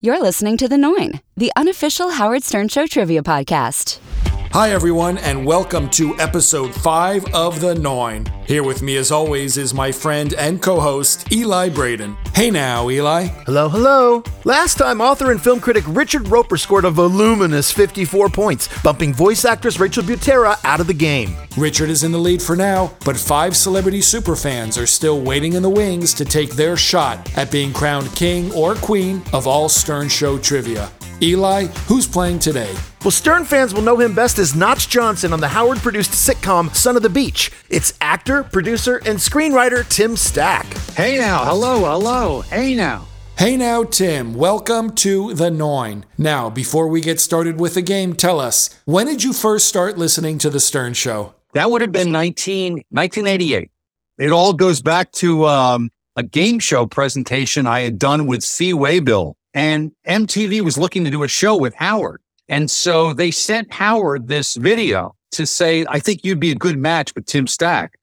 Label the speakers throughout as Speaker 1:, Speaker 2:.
Speaker 1: You're listening to The Nine, the unofficial Howard Stern Show trivia podcast.
Speaker 2: Hi, everyone, and welcome to episode 5 of The Nine. Here with me, as always, is my friend and co host, Eli Braden. Hey now, Eli.
Speaker 3: Hello, hello. Last time, author and film critic Richard Roeper scored a voluminous 54 points, bumping voice actress Rachel Butera out of the game.
Speaker 2: Richard is in the lead for now, but five celebrity superfans are still waiting in the wings to take their shot at being crowned king or queen of all Stern Show trivia. Eli, who's playing today?
Speaker 3: Well, Stern fans will know him best as Notch Johnson on the Howard produced sitcom Son of the Beach. It's actor, producer, and screenwriter Tim Stack.
Speaker 4: Hey now, hello, hello, hey now.
Speaker 2: Hey now, Tim, welcome to The Nine. Now, before we get started with the game, tell us, when did you first start listening to The Stern Show?
Speaker 4: That would have been 19, 1988. It all goes back to um, a game show presentation I had done with Fee Waybill. And MTV was looking to do a show with Howard. And so they sent Howard this video to say, I think you'd be a good match with Tim Stack.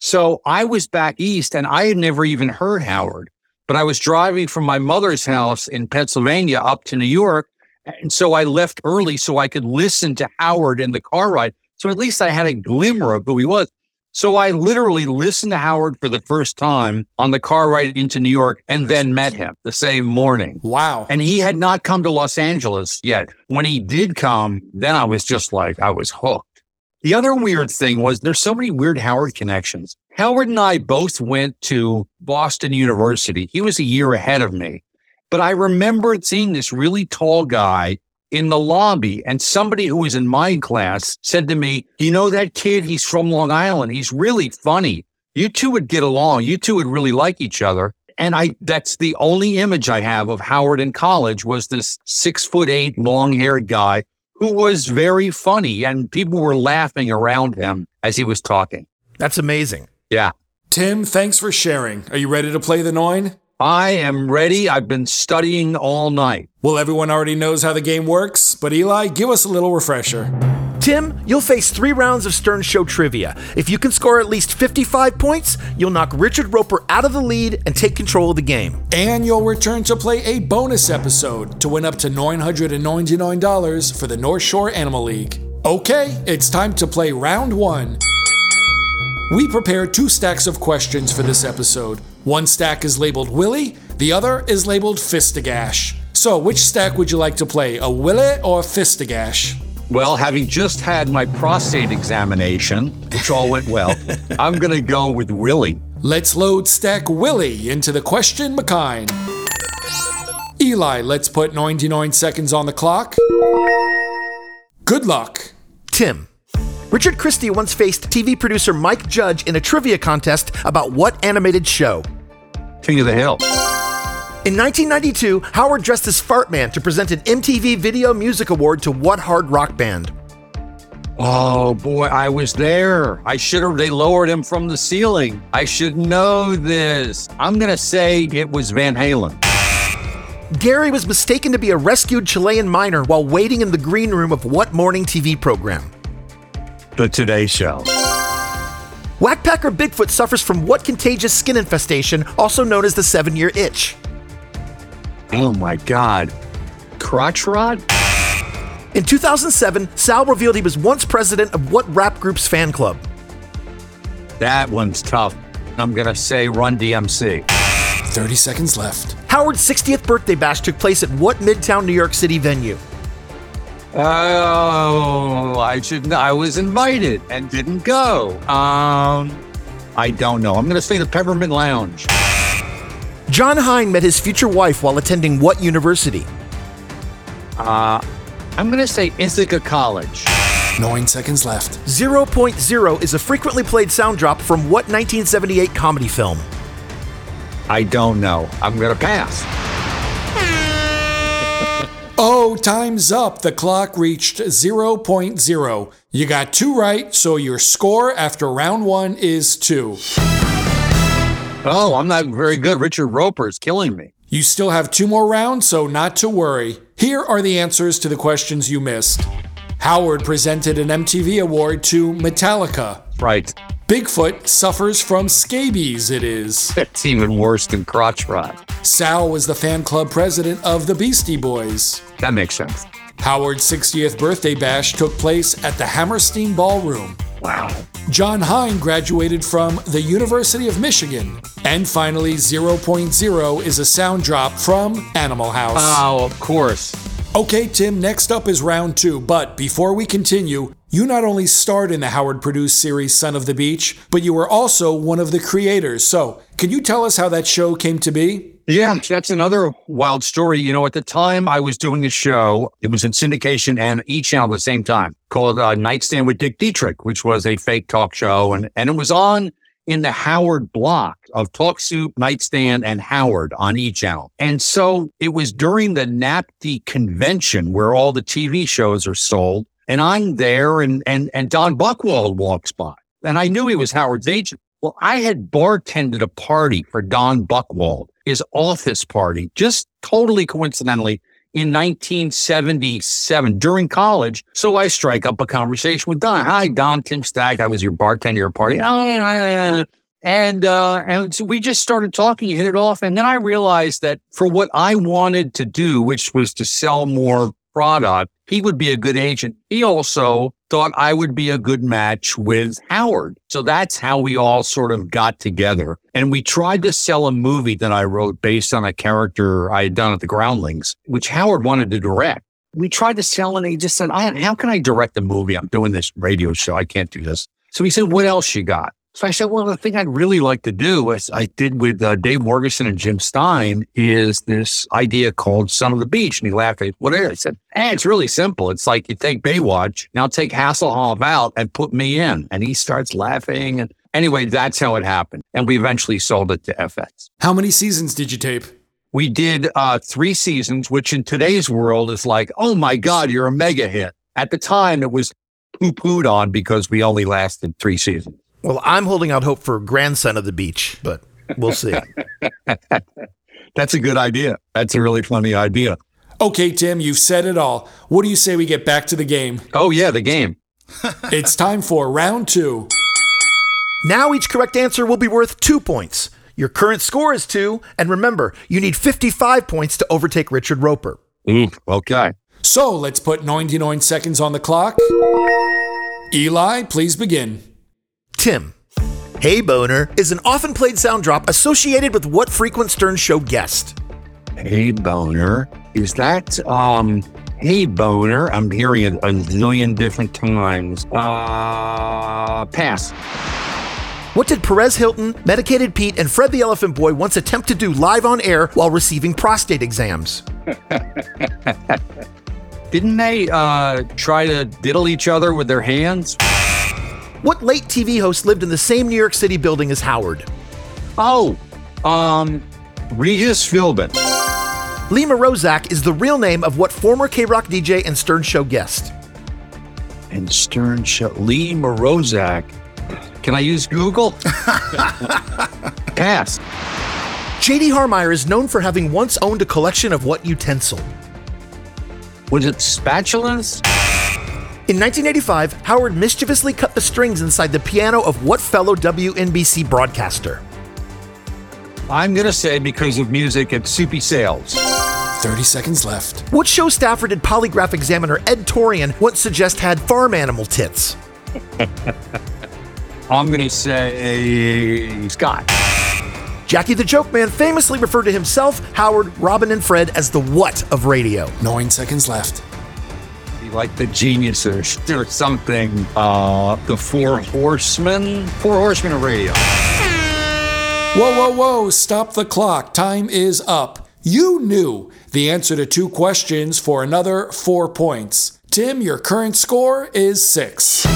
Speaker 4: So I was back east and I had never even heard Howard, but I was driving from my mother's house in Pennsylvania up to New York. And so I left early so I could listen to Howard in the car ride. So at least I had a glimmer of who he was. So I literally listened to Howard for the first time on the car ride into New York and then met him the same morning.
Speaker 2: Wow.
Speaker 4: And he had not come to Los Angeles yet. When he did come, then I was just like, I was hooked. The other weird thing was there's so many weird Howard connections. Howard and I both went to Boston University. He was a year ahead of me, but I remember seeing this really tall guy in the lobby and somebody who was in my class said to me, you know, that kid, he's from Long Island. He's really funny. You two would get along. You two would really like each other. And I, that's the only image I have of Howard in college was this six foot eight, long haired guy who was very funny and people were laughing around him as he was talking.
Speaker 3: That's amazing.
Speaker 4: Yeah.
Speaker 2: Tim, thanks for sharing. Are you ready to play the nine?
Speaker 4: I am ready. I've been studying all night.
Speaker 2: Well, everyone already knows how the game works, but Eli, give us a little refresher.
Speaker 3: Tim, you'll face three rounds of Stern Show trivia. If you can score at least 55 points, you'll knock Richard Roeper out of the lead and take control of the game.
Speaker 2: And you'll return to play a bonus episode to win up to $999 for the North Shore Animal League. Okay, it's time to play round one. We prepared two stacks of questions for this episode. One stack is labeled Willie, the other is labeled Fistagash. So, which stack would you like to play, a Willie or a Fistagash?
Speaker 4: Well, having just had my prostate examination, which all went well, I'm going to go with Willie.
Speaker 2: Let's load stack Willie into the question McKine. Eli, let's put 99 seconds on the clock. Good luck.
Speaker 3: Tim. Richard Christie once faced TV producer Mike Judge in a trivia contest about what animated show?
Speaker 4: King of the Hill.
Speaker 3: In 1992, Howard dressed as Fartman to present an MTV Video Music Award to what hard rock band?
Speaker 4: Oh boy, I was there. I should have, they lowered him from the ceiling. I should know this. I'm going to say it was Van Halen.
Speaker 3: Gary was mistaken to be a rescued Chilean miner while waiting in the green room of what morning TV program?
Speaker 4: The Today Show.
Speaker 3: Whackpacker Bigfoot suffers from what contagious skin infestation, also known as the seven year itch?
Speaker 4: Oh my God. Crotch rot?
Speaker 3: In 2007, Sal revealed he was once president of what rap group's fan club?
Speaker 4: That one's tough. I'm going to say Run DMC.
Speaker 2: 30 seconds left.
Speaker 3: Howard's 60th birthday bash took place at what Midtown New York City venue?
Speaker 4: Oh, I should. I was invited and didn't go. Um, I don't know. I'm going to say the Peppermint Lounge.
Speaker 3: John Hein met his future wife while attending what university?
Speaker 4: Uh, I'm going to say Ithaca College.
Speaker 2: Nine seconds left.
Speaker 3: 0.0 is a frequently played sound drop from what 1978 comedy film?
Speaker 4: I don't know. I'm going to pass.
Speaker 2: Oh, time's up. The clock reached 0.0. You got two right, so your score after round one is two.
Speaker 4: Oh, I'm not very good. Richard Roeper is killing me.
Speaker 2: You still have two more rounds, so not to worry. Here are the answers to the questions you missed. Howard presented an MTV award to Metallica.
Speaker 4: Right.
Speaker 2: Bigfoot suffers from scabies, it is.
Speaker 4: It's even worse than crotch rot.
Speaker 2: Sal was the fan club president of the Beastie Boys.
Speaker 4: That makes sense.
Speaker 2: Howard's 60th birthday bash took place at the Hammerstein Ballroom.
Speaker 4: Wow.
Speaker 2: John Hein graduated from the University of Michigan. And finally, 0.0 is a sound drop from Animal House.
Speaker 4: Oh, of course.
Speaker 2: Okay, Tim, next up is round two. But before we continue, you not only starred in the Howard produced series Son of the Beach, but you were also one of the creators. So, can you tell us how that show came to be?
Speaker 4: Yeah, that's another wild story. You know, at the time I was doing a show, it was in syndication and E channel at the same time called uh, Nightstand with Dick Dietrich, which was a fake talk show. And, and it was on in the Howard block of Talk Soup, Nightstand, and Howard on E channel. And so it was during the NATPE convention where all the TV shows are sold. And I'm there and, and, and Don Buchwald walks by and I knew he was Howard's agent. Well, I had bartended a party for Don Buchwald, his office party, just totally coincidentally in 1977 during college. So I strike up a conversation with Don. Hi, Don Tim Stack. I was your bartender at party. Oh, and uh, and so we just started talking, you hit it off, and then I realized that for what I wanted to do, which was to sell more product, he would be a good agent. He also thought I would be a good match with Howard. So that's how we all sort of got together. And we tried to sell a movie that I wrote based on a character I had done at the Groundlings, which Howard wanted to direct. We tried to sell and he just said, how can I direct a movie? I'm doing this radio show. I can't do this. So he said, what else you got? So I said, well, the thing I'd really like to do, as I did with uh, Dave Morgeson and Jim Stein, is this idea called Son of the Beach. And he laughed. What is it? I said, hey, it's really simple. It's like you take Baywatch, now take Hasselhoff out and put me in. And he starts laughing. And anyway, that's how it happened. And we eventually sold it to FX.
Speaker 2: How many seasons did you tape?
Speaker 4: We did uh, three seasons, which in today's world is like, oh my God, you're a mega hit. At the time, it was poo pooed on because we only lasted three seasons.
Speaker 3: Well, I'm holding out hope for grandson of the beach, but we'll see.
Speaker 4: That's a good idea. That's a really funny idea.
Speaker 2: Okay, Tim, you've said it all. What do you say we get back to the game?
Speaker 4: Oh, yeah, the game.
Speaker 2: it's time for round two.
Speaker 3: Now each correct answer will be worth two points. Your current score is two, and remember, you need 55 points to overtake Richard Roeper.
Speaker 4: Ooh, okay.
Speaker 2: So let's put 99 seconds on the clock. Eli, please begin.
Speaker 3: Tim. Hey Boner is an often played sound drop associated with what frequent Stern Show guest?
Speaker 4: Hey Boner. Is that, um, Hey Boner? I'm hearing it a zillion different times. Uh, pass.
Speaker 3: What did Perez Hilton, Medicated Pete, and Fred the Elephant Boy once attempt to do live on air while receiving prostate exams?
Speaker 4: Didn't they uh, try to diddle each other with their hands?
Speaker 3: What late TV host lived in the same New York City building as Howard?
Speaker 4: Oh, um, Regis Philbin.
Speaker 3: Lima Mroczek is the real name of what former K Rock DJ and Stern Show guest?
Speaker 4: And Stern Show, Lee Mroczek. Can I use Google? Pass.
Speaker 3: J.D. Harmeyer is known for having once owned a collection of what utensil?
Speaker 4: Was it spatulas?
Speaker 3: In 1985, Howard mischievously cut the strings inside the piano of what fellow WNBC broadcaster?
Speaker 4: I'm going to say because of music at Soupy Sales.
Speaker 2: 30 seconds left.
Speaker 3: What show staffer did polygraph examiner Ed Torian once suggest had farm animal tits?
Speaker 4: I'm going to say Scott.
Speaker 3: Jackie the Joke Man famously referred to himself, Howard, Robin, and Fred as the what of radio.
Speaker 2: Nine seconds left.
Speaker 4: Like the geniuses or or something. Uh, the Four Horsemen? Four Horsemen of radio.
Speaker 2: Whoa, whoa, whoa, stop the clock. Time is up. You knew the answer to two questions for another four points. Tim, your current score is six.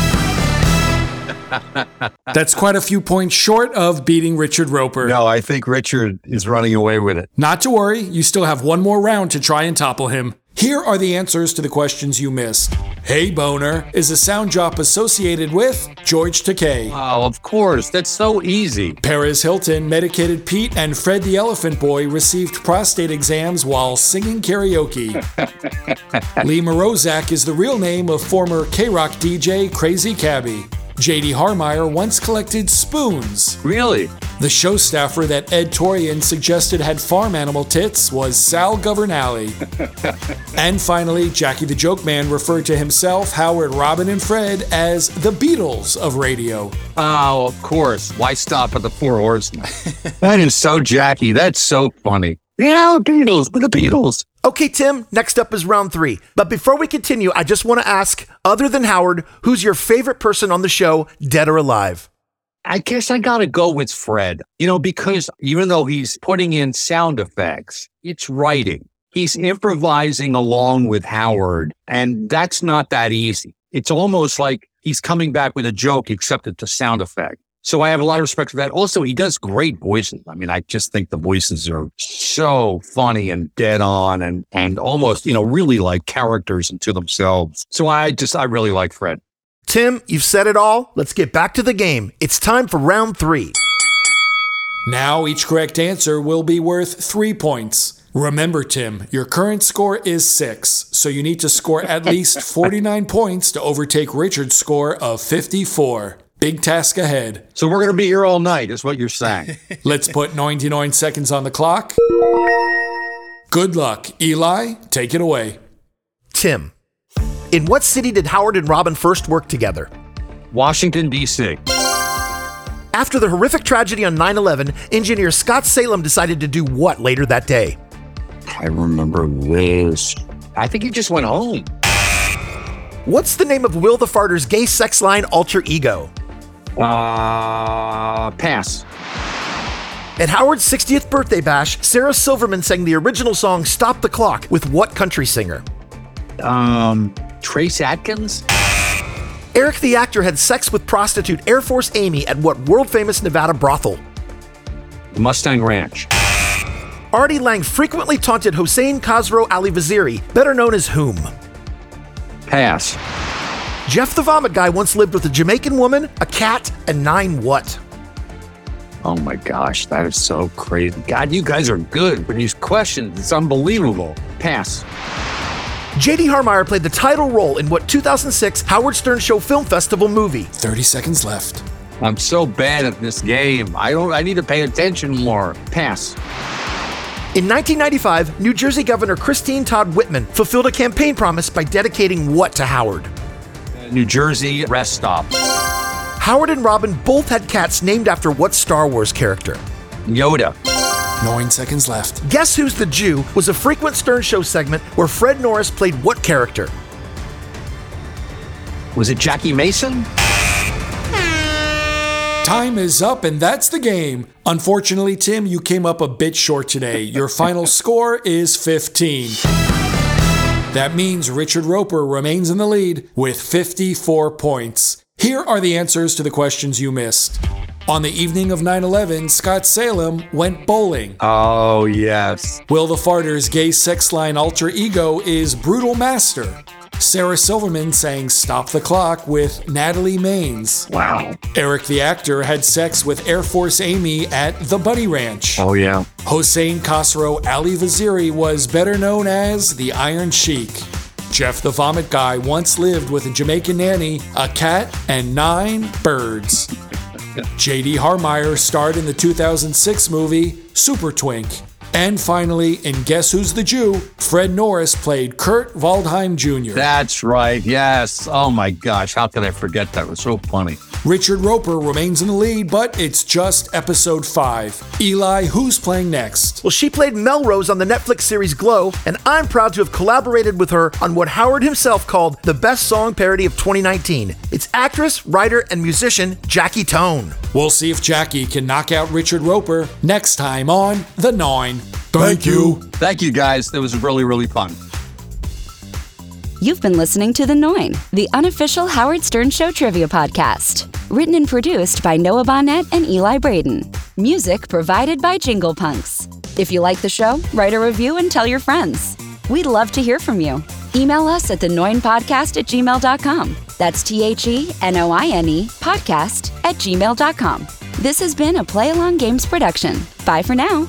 Speaker 2: That's quite a few points short of beating Richard Roeper.
Speaker 4: No, I think Richard is running away with it.
Speaker 2: Not to worry, you still have one more round to try and topple him. Here are the answers to the questions you missed. Hey Boner is a sound drop associated with George Takei.
Speaker 4: Oh, of course. That's so easy.
Speaker 2: Perez Hilton, Medicated Pete, and Fred the Elephant Boy received prostate exams while singing karaoke. Lee Mroczek is the real name of former K Rock DJ Crazy Cabby. J.D. Harmeyer once collected spoons.
Speaker 4: Really?
Speaker 2: The show staffer that Ed Torian suggested had farm animal tits was Sal Governale. and finally, Jackie the Joke Man referred to himself, Howard, Robin, and Fred as the Beatles of radio.
Speaker 4: Oh, of course. Why stop at the Four Horsemen? that is so Jackie. That's so funny. Yeah, Beatles, the Beatles.
Speaker 3: Okay, Tim, next up is round three. But before we continue, I just want to ask other than Howard, who's your favorite person on the show, dead or alive?
Speaker 4: I guess I gotta go with Fred, you know, because even though he's putting in sound effects, it's writing. He's improvising along with Howard, and that's not that easy. It's almost like he's coming back with a joke, except it's a sound effect. So I have a lot of respect for that. Also, he does great voices. I mean, I just think the voices are so funny and dead on and, and almost, you know, really like characters into themselves. So I just, I really like Fred.
Speaker 3: Tim, you've said it all. Let's get back to the game. It's time for round three.
Speaker 2: Now, each correct answer will be worth three points. Remember, Tim, your current score is six, so you need to score at least 49 points to overtake Richard's score of 54. Big task ahead.
Speaker 4: So we're going to be here all night, is what you're saying.
Speaker 2: Let's put 99 seconds on the clock. Good luck. Eli, take it away.
Speaker 3: Tim, in what city did Howard and Robin first work together?
Speaker 4: Washington, D.C.
Speaker 3: After the horrific tragedy on 9 11, engineer Scott Salem decided to do what later that day?
Speaker 4: I remember this. I think he just went home.
Speaker 3: What's the name of Will the Farter's gay sex line alter ego?
Speaker 4: Uh, pass.
Speaker 3: At Howard's 60th birthday bash, Sarah Silverman sang the original song Stop the Clock with what country singer?
Speaker 4: Um, Trace Atkins?
Speaker 3: Eric the actor had sex with prostitute Air Force Amy at what world famous Nevada brothel?
Speaker 4: Mustang Ranch.
Speaker 3: Artie Lange frequently taunted Hossein Khosrow Ali Vaziri, better known as whom?
Speaker 4: Pass.
Speaker 3: Jeff the Vomit Guy once lived with a Jamaican woman, a cat, and nine what?
Speaker 4: Oh my gosh, that is so crazy. God, you guys are good with these questions. It's unbelievable. Pass.
Speaker 3: J.D. Harmeyer played the title role in what 2006 Howard Stern Show Film Festival movie?
Speaker 2: 30 seconds left.
Speaker 4: I'm so bad at this game. I don't. I need to pay attention more. Pass.
Speaker 3: In 1995, New Jersey Governor Christine Todd Whitman fulfilled a campaign promise by dedicating what to Howard?
Speaker 4: New Jersey rest stop.
Speaker 3: Howard and Robin both had cats named after what Star Wars character?
Speaker 4: Yoda.
Speaker 2: Nine seconds left.
Speaker 3: Guess Who's the Jew was a frequent Stern Show segment where Fred Norris played what character?
Speaker 4: Was it Jackie Mason?
Speaker 2: Time is up, and that's the game. Unfortunately, Tim, you came up a bit short today. Your final score is 15. That means Richard Roeper remains in the lead with 54 points. Here are the answers to the questions you missed. On the evening of 9 11, Scott Salem went bowling.
Speaker 4: Oh yes.
Speaker 2: Will the Farter's gay sex line alter ego is Brutal Master. Sarah Silverman sang Stop the Clock with Natalie Maines.
Speaker 4: Wow.
Speaker 2: Eric the actor had sex with Air Force Amy at the Bunny Ranch.
Speaker 4: Oh yeah.
Speaker 2: Hossein Khosrow Ali Vaziri was better known as the Iron Sheik. Jeff the Vomit Guy once lived with a Jamaican nanny, a cat, and nine birds. J.D. Harmeyer starred in the 2006 movie Super Twink. And finally, in Guess Who's the Jew, Fred Norris played Kurt Waldheim Jr.
Speaker 4: That's right. Yes. Oh my gosh. How could I forget that? It was so funny.
Speaker 2: Richard Roeper remains in the lead, but it's just episode 5. Eli, who's playing next?
Speaker 3: Well, she played Melrose on the Netflix series Glow, and I'm proud to have collaborated with her on what Howard himself called the best song parody of 2019. It's actress, writer, and musician Jackie Tohn.
Speaker 2: We'll see if Jackie can knock out Richard Roeper next time on The Nine. Thank you.
Speaker 4: Thank you guys. That was really, really fun.
Speaker 1: You've been listening to The Nine, the unofficial Howard Stern Show trivia podcast. Written and produced by Noah Bonnet and Eli Braden. Music provided by Jingle Punks. If you like the show, write a review and tell your friends. We'd love to hear from you. Email us at thenoinepodcast at gmail.com. That's T H E N O I N E podcast at gmail.com. This has been a Play Along Games production. Bye for now.